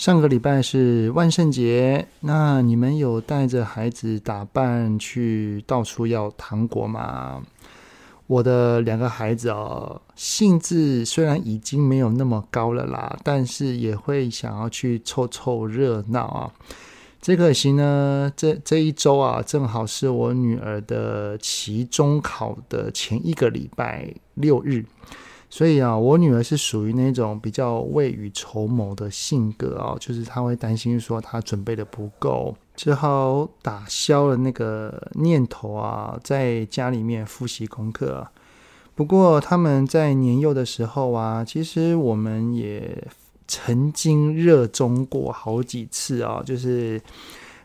上个礼拜是万圣节，那你们有带着孩子打扮去到处要糖果吗？我的两个孩子哦，兴致虽然已经没有那么高了啦，但是也会想要去凑凑热闹啊。只可惜呢，这这一周啊，正好是我女儿的期中考的前一个礼拜六日，所以啊，我女儿是属于那种比较未雨绸缪的性格啊，就是她会担心说她准备的不够，只好打消了那个念头啊，在家里面复习功课。不过他们在年幼的时候啊，其实我们也。曾经热衷过好几次啊，就是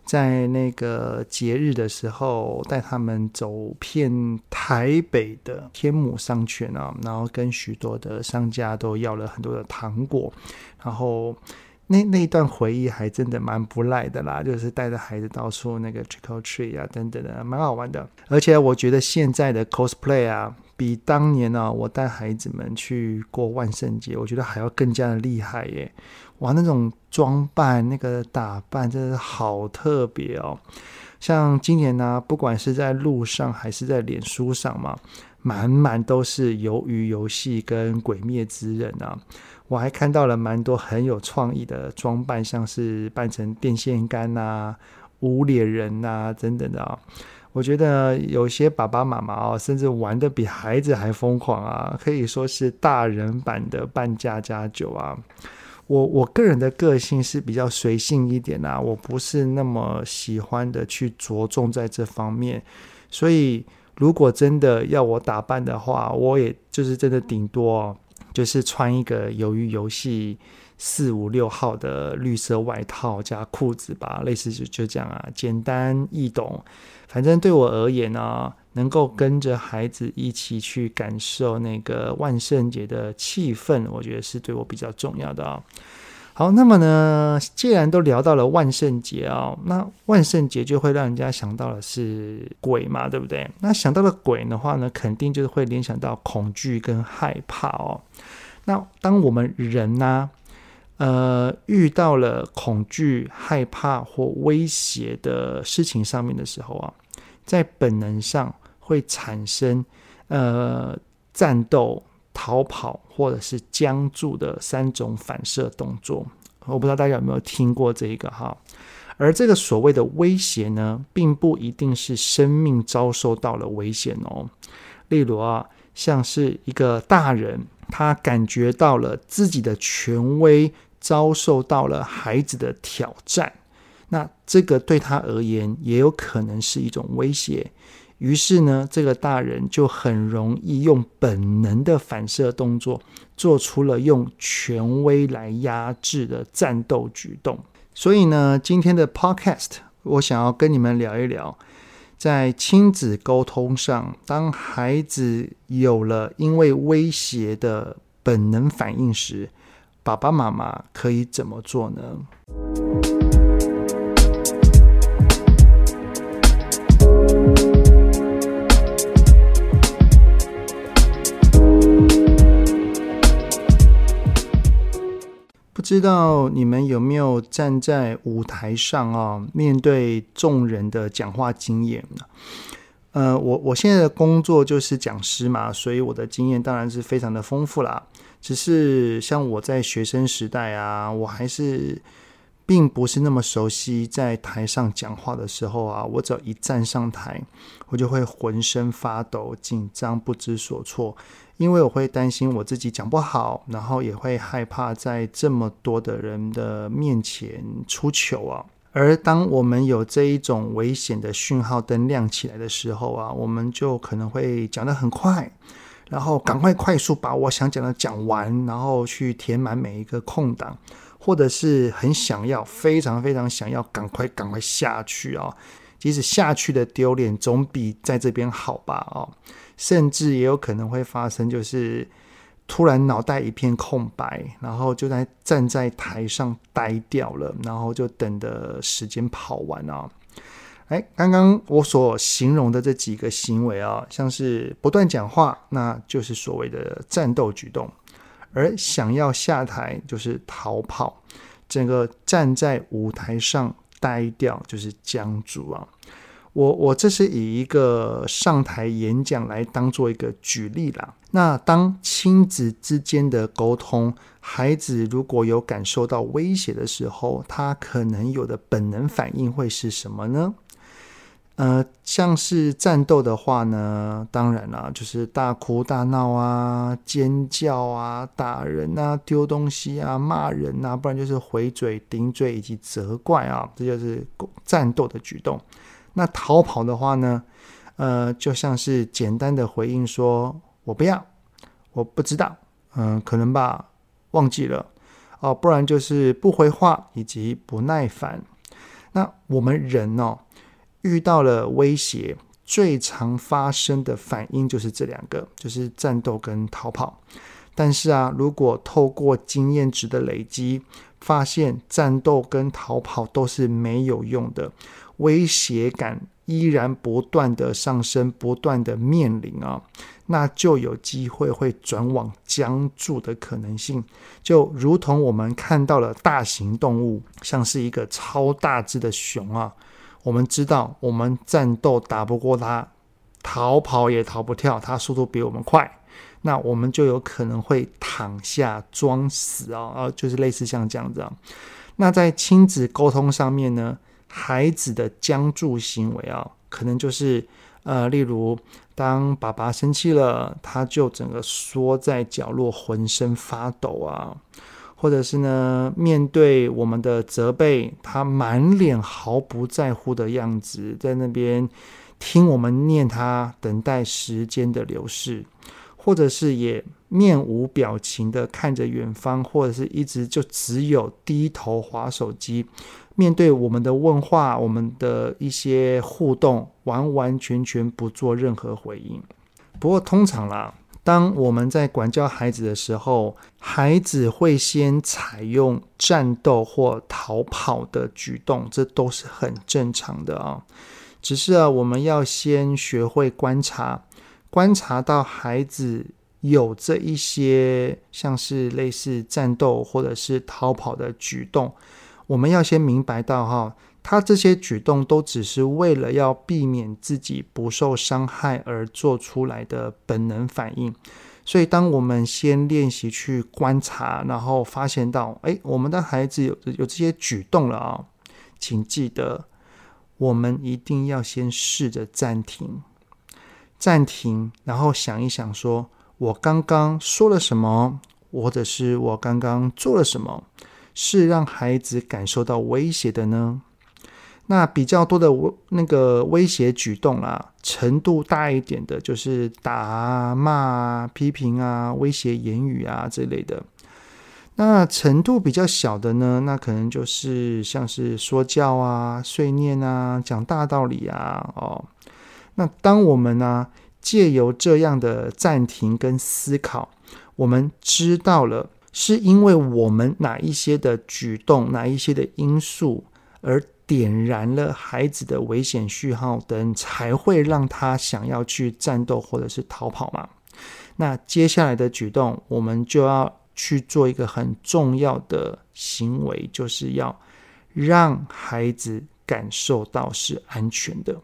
在那个节日的时候，带他们走遍台北的天母商圈啊，然后跟许多的商家都要了很多的糖果，然后那那一段回忆还真的蛮不赖的啦，就是带着孩子到处那个 trick or treat 啊等等的，蛮好玩的。而且我觉得现在的 cosplay 啊。比当年呢、啊，我带孩子们去过万圣节，我觉得还要更加的厉害耶！哇，那种装扮、那个打扮，真的是好特别哦。像今年呢、啊，不管是在路上还是在脸书上嘛，满满都是鱿鱼游戏跟鬼灭之刃啊。我还看到了蛮多很有创意的装扮，像是扮成电线杆啊、无脸人啊等等的啊。我觉得有些爸爸妈妈哦，甚至玩得比孩子还疯狂啊，可以说是大人版的扮家家酒啊。我我个人的个性是比较随性一点啊，我不是那么喜欢的去着重在这方面，所以如果真的要我打扮的话，我也就是真的顶多就是穿一个鱿鱼游戏四五六号的绿色外套加裤子吧，类似就就这样啊，简单易懂。反正对我而言呢、能够跟着孩子一起去感受那个万圣节的气氛，我觉得是对我比较重要的啊。好，那么呢，既然都聊到了万圣节啊，那万圣节就会让人家想到的是鬼嘛，对不对？那想到了鬼的话呢，肯定就是会联想到恐惧跟害怕哦。那当我们人呢、呃，遇到了恐惧、害怕或威胁的事情上面的时候啊，在本能上会产生呃战斗、逃跑或者是僵住的三种反射动作。我不知道大家有没有听过这个哈？而这个所谓的威胁呢，并不一定是生命遭受到了危险哦。例如啊，像是一个大人，他感觉到了自己的权威。遭受到了孩子的挑战，那这个对他而言也有可能是一种威胁。于是呢，这个大人就很容易用本能的反射动作，做出了用权威来压制的战斗举动。所以呢，今天的 Podcast 我想要跟你们聊一聊，在亲子沟通上，当孩子有了因为威胁的本能反应时，爸爸妈妈可以怎么做呢？知道你们有没有站在舞台上啊，面对众人的讲话经验呢？呃，我我现在的工作就是讲师嘛，所以我的经验当然是非常的丰富啦。只是像我在学生时代啊，我还是并不是那么熟悉在台上讲话的时候啊，我只要一站上台，我就会浑身发抖、紧张、不知所措，因为我会担心我自己讲不好，然后也会害怕在这么多的人的面前出糗啊。而当我们有这一种危险的讯号灯亮起来的时候啊，我们就可能会讲得很快。然后赶快快速把我想讲的讲完，然后去填满每一个空档，或者是很想要、非常非常想要赶快赶快下去啊！即使下去的丢脸，总比在这边好吧？哦，甚至也有可能会发生，就是突然脑袋一片空白，然后就在站在台上呆掉了，然后就等的时间跑完啊。哎，刚刚我所形容的这几个行为啊，像是不断讲话，那就是所谓的战斗举动；而想要下台，就是逃跑。整个站在舞台上呆掉，就是僵住啊。我我这是以一个上台演讲来当做一个举例啦。那当亲子之间的沟通，孩子如果有感受到威胁的时候，他可能有的本能反应会是什么呢？呃，像是战斗的话呢，当然啦，就是大哭大闹啊，尖叫啊，打人啊，丢东西啊，骂人啊，不然就是回嘴、顶嘴以及责怪啊，这就是战斗的举动。那逃跑的话呢，呃，就像是简单的回应说“我不要”，“我不知道”，嗯、可能吧，忘记了哦，不然就是不回话以及不耐烦。那我们人哦。遇到了威胁，最常发生的反应就是这两个，就是战斗跟逃跑。但是啊，如果透过经验值的累积，发现战斗跟逃跑都是没有用的，威胁感依然不断的上升，不断的面临啊，那就有机会会转往僵住的可能性。就如同我们看到了大型动物，像是一个超大只的熊啊。我们知道，我们战斗打不过他，逃跑也逃不掉，他速度比我们快，那我们就有可能会躺下装死啊，啊，就是类似像这样子啊。那在亲子沟通上面呢，孩子的僵住行为啊，可能就是呃，例如当爸爸生气了，他就整个缩在角落，浑身发抖啊。或者是呢，面对我们的责备，他满脸毫不在乎的样子，在那边听我们念他，等待时间的流逝；或者是也面无表情的看着远方，或者是一直就只有低头划手机，面对我们的问话，我们的一些互动，完完全全不做任何回应。不过通常啦。当我们在管教孩子的时候，孩子会先采用战斗或逃跑的举动，这都是很正常的啊。只是啊，我们要先学会观察，观察到孩子有这一些像是类似战斗或者是逃跑的举动，我们要先明白到哈。他这些举动都只是为了要避免自己不受伤害而做出来的本能反应，所以当我们先练习去观察，然后发现到，哎，我们的孩子有有这些举动了啊，请记得，我们一定要先试着暂停，暂停，然后想一想说，说我刚刚说了什么，或者是我刚刚做了什么，是让孩子感受到威胁的呢？那比较多的那个威胁举动啦，程度大一点的，就是打、骂啊、批评啊、威胁言语啊这类的。那程度比较小的呢，那可能就是像是说教啊、碎念啊、讲大道理啊。哦，那当我们呢借由这样的暂停跟思考，我们知道了是因为我们哪一些的举动、哪一些的因素而。点燃了孩子的危险讯号灯，才会让他想要去战斗或者是逃跑嘛。那接下来的举动，我们就要去做一个很重要的行为，就是要让孩子感受到是安全的。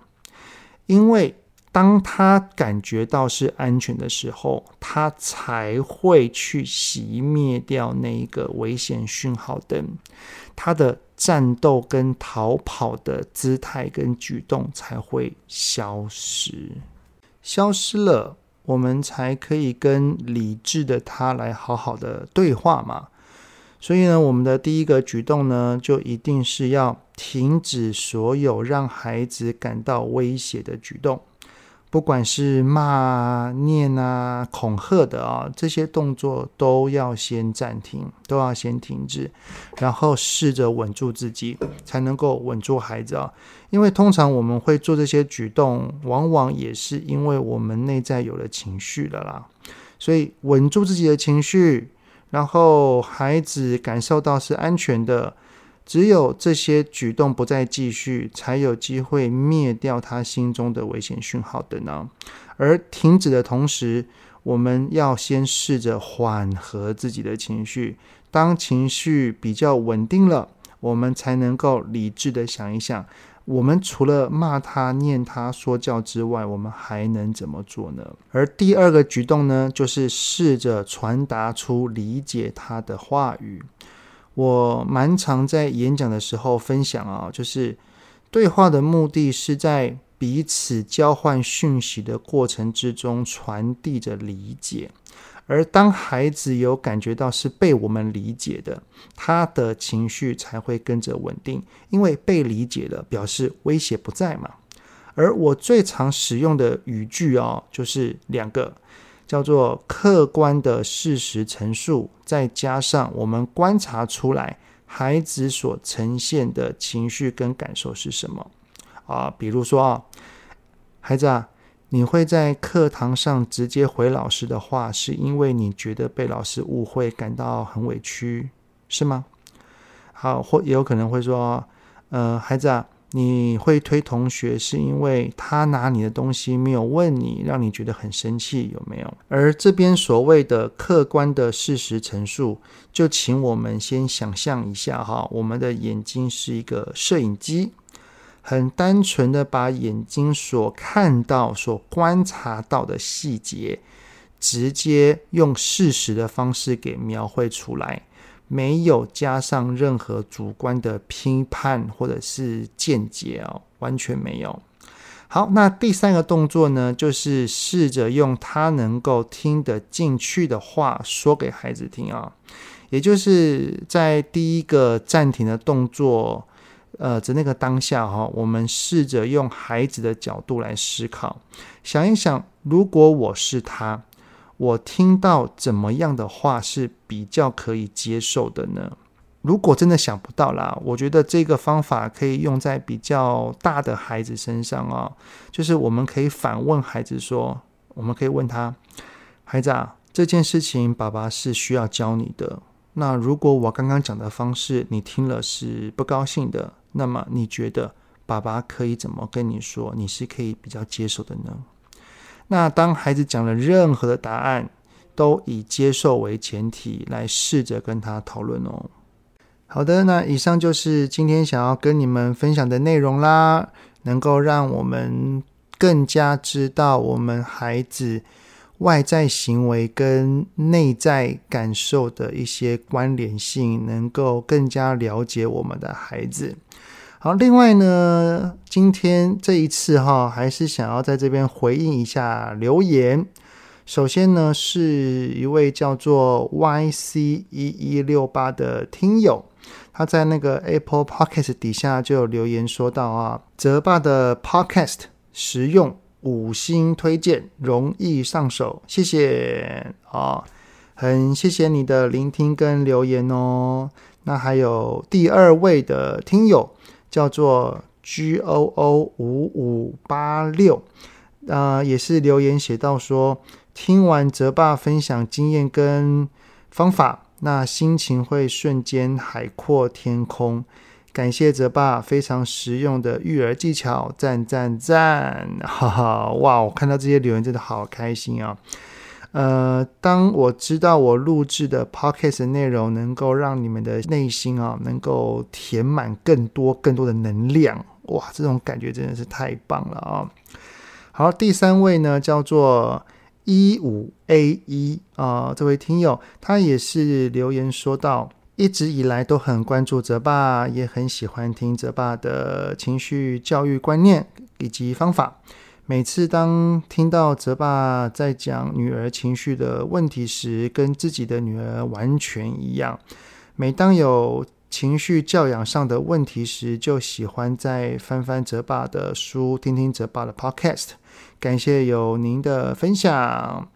因为当他感觉到是安全的时候，他才会去熄灭掉那一个危险讯号灯，他的。战斗跟逃跑的姿态跟举动才会消失，消失了，我们才可以跟理智的他来好好的对话嘛。所以呢，我们的第一个举动呢，就一定是要停止所有让孩子感到威胁的举动，不管是骂、念啊、恐吓的啊，这些动作都要先暂停，都要先停止，然后试着稳住自己，才能够稳住孩子啊。因为通常我们会做这些举动，往往也是因为我们内在有了情绪了啦。所以稳住自己的情绪，然后孩子感受到是安全的。只有这些举动不再继续，才有机会灭掉他心中的危险讯号的呢。而停止的同时，我们要先试着缓和自己的情绪。当情绪比较稳定了，我们才能够理智地想一想：我们除了骂他、念他、说教之外，我们还能怎么做呢？而第二个举动呢，就是试着传达出理解他的话语。我蛮常在演讲的时候分享啊，就是对话的目的是在彼此交换讯息的过程之中传递着理解，而当孩子有感觉到是被我们理解的，他的情绪才会跟着稳定，因为被理解了，表示威胁不在嘛。而我最常使用的语句啊，就是两个。叫做客观的事实陈述，再加上我们观察出来孩子所呈现的情绪跟感受是什么啊？比如说啊，孩子啊，你会在课堂上直接回老师的话，是因为你觉得被老师误会，感到很委屈，是吗？好，或也有可能会说，呃，孩子啊。你会推同学，是因为他拿你的东西没有问你，让你觉得很生气，有没有？而这边所谓的客观的事实陈述，就请我们先想象一下哈，我们的眼睛是一个摄影机，很单纯的把眼睛所看到、所观察到的细节，直接用事实的方式给描绘出来。没有加上任何主观的批判或者是见解哦，完全没有。好，那第三个动作呢，就是试着用他能够听得进去的话说给孩子听啊。也就是在第一个暂停的动作，呃，在那个当下哈，我们试着用孩子的角度来思考，想一想，如果我是他。我听到怎么样的话是比较可以接受的呢？如果真的想不到啦，我觉得这个方法可以用在比较大的孩子身上哦。就是我们可以反问孩子说：“我们可以问他，孩子啊，这件事情爸爸是需要教你的。那如果我刚刚讲的方式你听了是不高兴的，那么你觉得爸爸可以怎么跟你说？你是可以比较接受的呢？”那当孩子讲了任何的答案，都以接受为前提来试着跟他讨论哦。好的，那以上就是今天想要跟你们分享的内容啦，能够让我们更加知道我们孩子外在行为跟内在感受的一些关联性，能够更加了解我们的孩子。好，另外呢，今天这一次哈，还是想要在这边回应一下留言。首先呢，是一位叫做 YC 一一六八的听友，他在那个 Apple Podcast 底下就有留言说到啊，泽爸的 Podcast 实用，五星推荐，容易上手，谢谢啊，很谢谢你的聆听跟留言哦。那还有第二位的听友。叫做 G O O 五五八六，啊，也是留言写到说，听完泽爸分享经验跟方法，那心情会瞬间海阔天空。感谢泽爸非常实用的育儿技巧，赞赞赞！哈哈，哇，我看到这些留言真的好开心啊！呃，当我知道我录制的 podcast 内容能够让你们的内心啊，能够填满更多更多的能量，哇，这种感觉真的是太棒了啊！好，第三位呢叫做一五 A 一啊，这位听友他也是留言说到，一直以来都很关注泽爸，也很喜欢听泽爸的情绪教育观念以及方法。每次当听到泽爸在讲女儿情绪的问题时，跟自己的女儿完全一样。每当有情绪教养上的问题时，就喜欢再翻翻泽爸的书，听听泽爸的 Podcast。感谢有您的分享。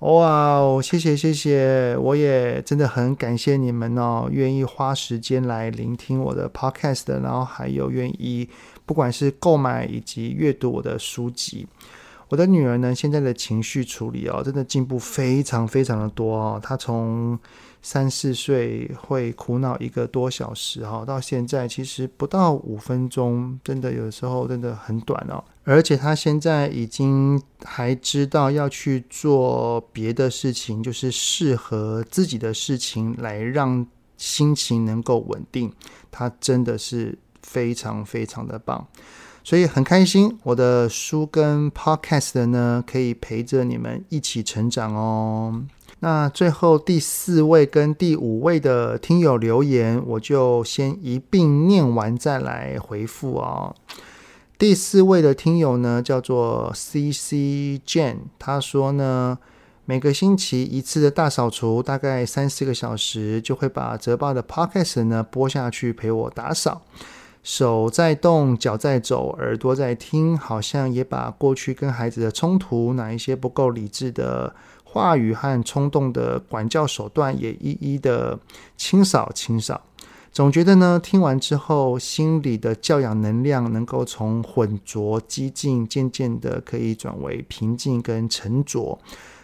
哇哦，谢谢谢谢，我也真的很感谢你们哦，愿意花时间来聆听我的 podcast，然后还有愿意不管是购买以及阅读我的书籍。我的女儿呢，现在的情绪处理哦，真的进步非常非常的多哦。她从三四岁会苦恼一个多小时哈，到现在其实不到五分钟，真的有时候真的很短哦。而且他现在已经还知道要去做别的事情，就是适合自己的事情，来让心情能够稳定。他真的是非常非常的棒。所以很开心，我的书跟 podcast 呢，可以陪着你们一起成长哦。那最后第四位跟第五位的听友留言，我就先一并念完再来回复哦。第四位的听友呢，叫做 CC Jane，他说呢，每个星期一次的大扫除，大概三四个小时，就会把泽爸的 podcast 呢播下去陪我打扫。手在动，脚在走，耳朵在听，好像也把过去跟孩子的冲突，哪一些不够理智的话语和冲动的管教手段，也一一的清扫清扫。总觉得呢，听完之后，心里的教养能量能够从浑浊激进，渐渐的可以转为平静跟沉着。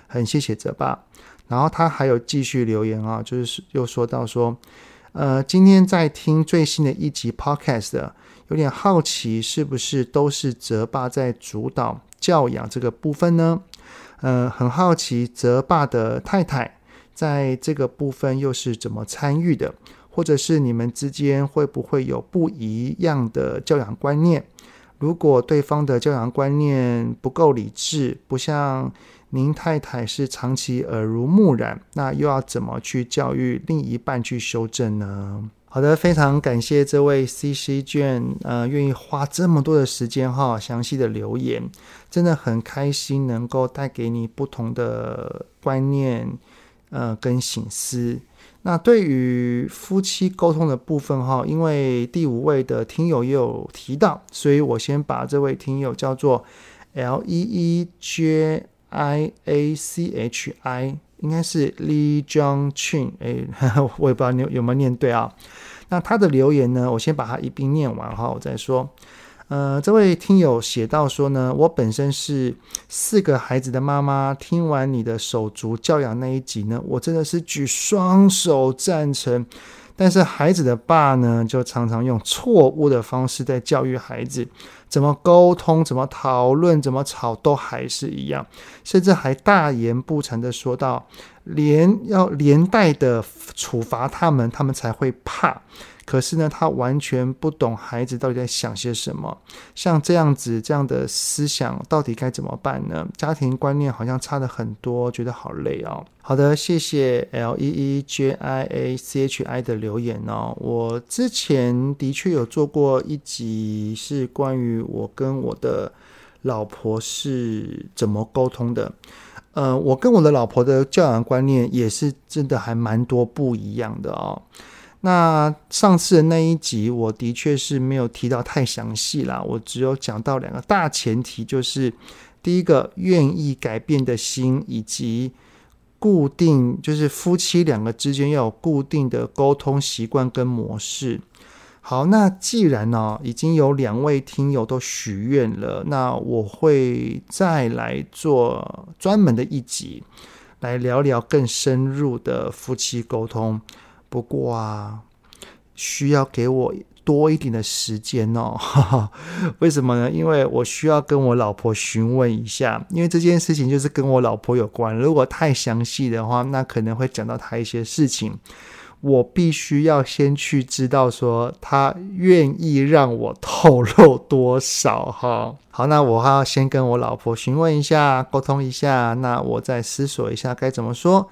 很谢谢泽爸。然后他还有继续留言啊，就是又说到说。呃，今天在听最新的一集 Podcast，有点好奇，是不是都是泽爸在主导教养这个部分呢？呃，很好奇泽爸的太太在这个部分又是怎么参与的，或者是你们之间会不会有不一样的教养观念？如果对方的教养观念不够理智，不像。您太太是长期耳濡目染，那又要怎么去教育另一半去修正呢？好的，非常感谢这位 CC 卷，呃，愿意花这么多的时间哈，详细的留言，真的很开心能够带给你不同的观念，呃，跟醒思。那对于夫妻沟通的部分哈，因为第五位的听友也有提到，所以我先把这位听友叫做 L E E J。I A C H I 应该是 Lee Jong Chun，哎，我也不知道你有，有没有念对啊？那他的留言呢？我先把它一并念完哈，我再说。呃，这位听友写到说呢，我本身是四个孩子的妈妈，听完你的手足教养那一集呢，我真的是举双手赞成。但是孩子的爸呢，就常常用错误的方式在教育孩子，怎么沟通、怎么讨论、怎么吵，都还是一样，甚至还大言不惭的说道，连要连带的处罚他们，他们才会怕。可是呢，他完全不懂孩子到底在想些什么。像这样子这样的思想，到底该怎么办呢？家庭观念好像差得很多，觉得好累哦。好的，谢谢 L E E J I A C H I 的留言哦。我之前的确有做过一集，是关于我跟我的老婆是怎么沟通的。呃，我跟我的老婆的教养观念也是真的还蛮多不一样的哦。那上次的那一集，我的确是没有提到太详细啦，我只有讲到两个大前提，就是第一个愿意改变的心，以及固定，就是夫妻两个之间要有固定的沟通习惯跟模式。好，那既然呢，已经有两位听友都许愿了，那我会再来做专门的一集，来聊聊更深入的夫妻沟通。不过啊，需要给我多一点的时间哦。为什么呢？因为我需要跟我老婆询问一下，因为这件事情就是跟我老婆有关。如果太详细的话，那可能会讲到她一些事情。我必须要先去知道说她愿意让我透露多少哈。好，那我还要先跟我老婆询问一下，沟通一下，那我再思索一下该怎么说。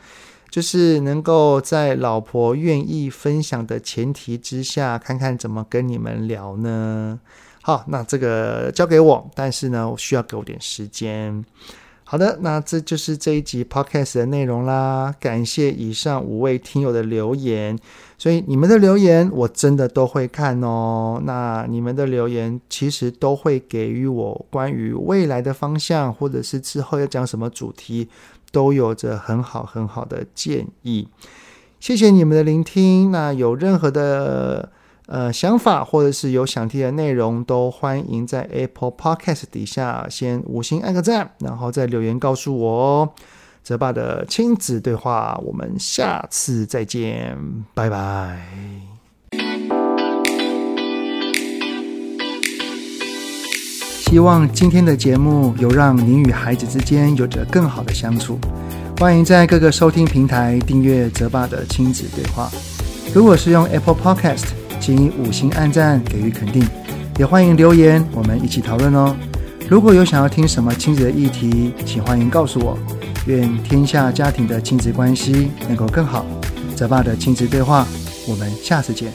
就是能够在老婆愿意分享的前提之下，看看怎么跟你们聊呢？好，那这个交给我，但是呢，我需要给我点时间。好的，那这就是这一集 Podcast 的内容啦。感谢以上五位听友的留言，所以你们的留言我真的都会看哦。那你们的留言其实都会给予我关于未来的方向，或者是之后要讲什么主题，都有着很好很好的建议。谢谢你们的聆听。那有任何的呃，想法或者是有想听的内容，都欢迎在 Apple Podcast 底下先五星按个赞，然后再留言告诉我哦。泽爸的亲子对话，我们下次再见，拜拜。希望今天的节目有让您与孩子之间有着更好的相处。欢迎在各个收听平台订阅泽爸的亲子对话。如果是用 Apple Podcast。请以五星按赞给予肯定，也欢迎留言，我们一起讨论哦。如果有想要听什么亲子的议题，请欢迎告诉我。愿天下家庭的亲子关系能够更好。泽爸的亲子对话，我们下次见。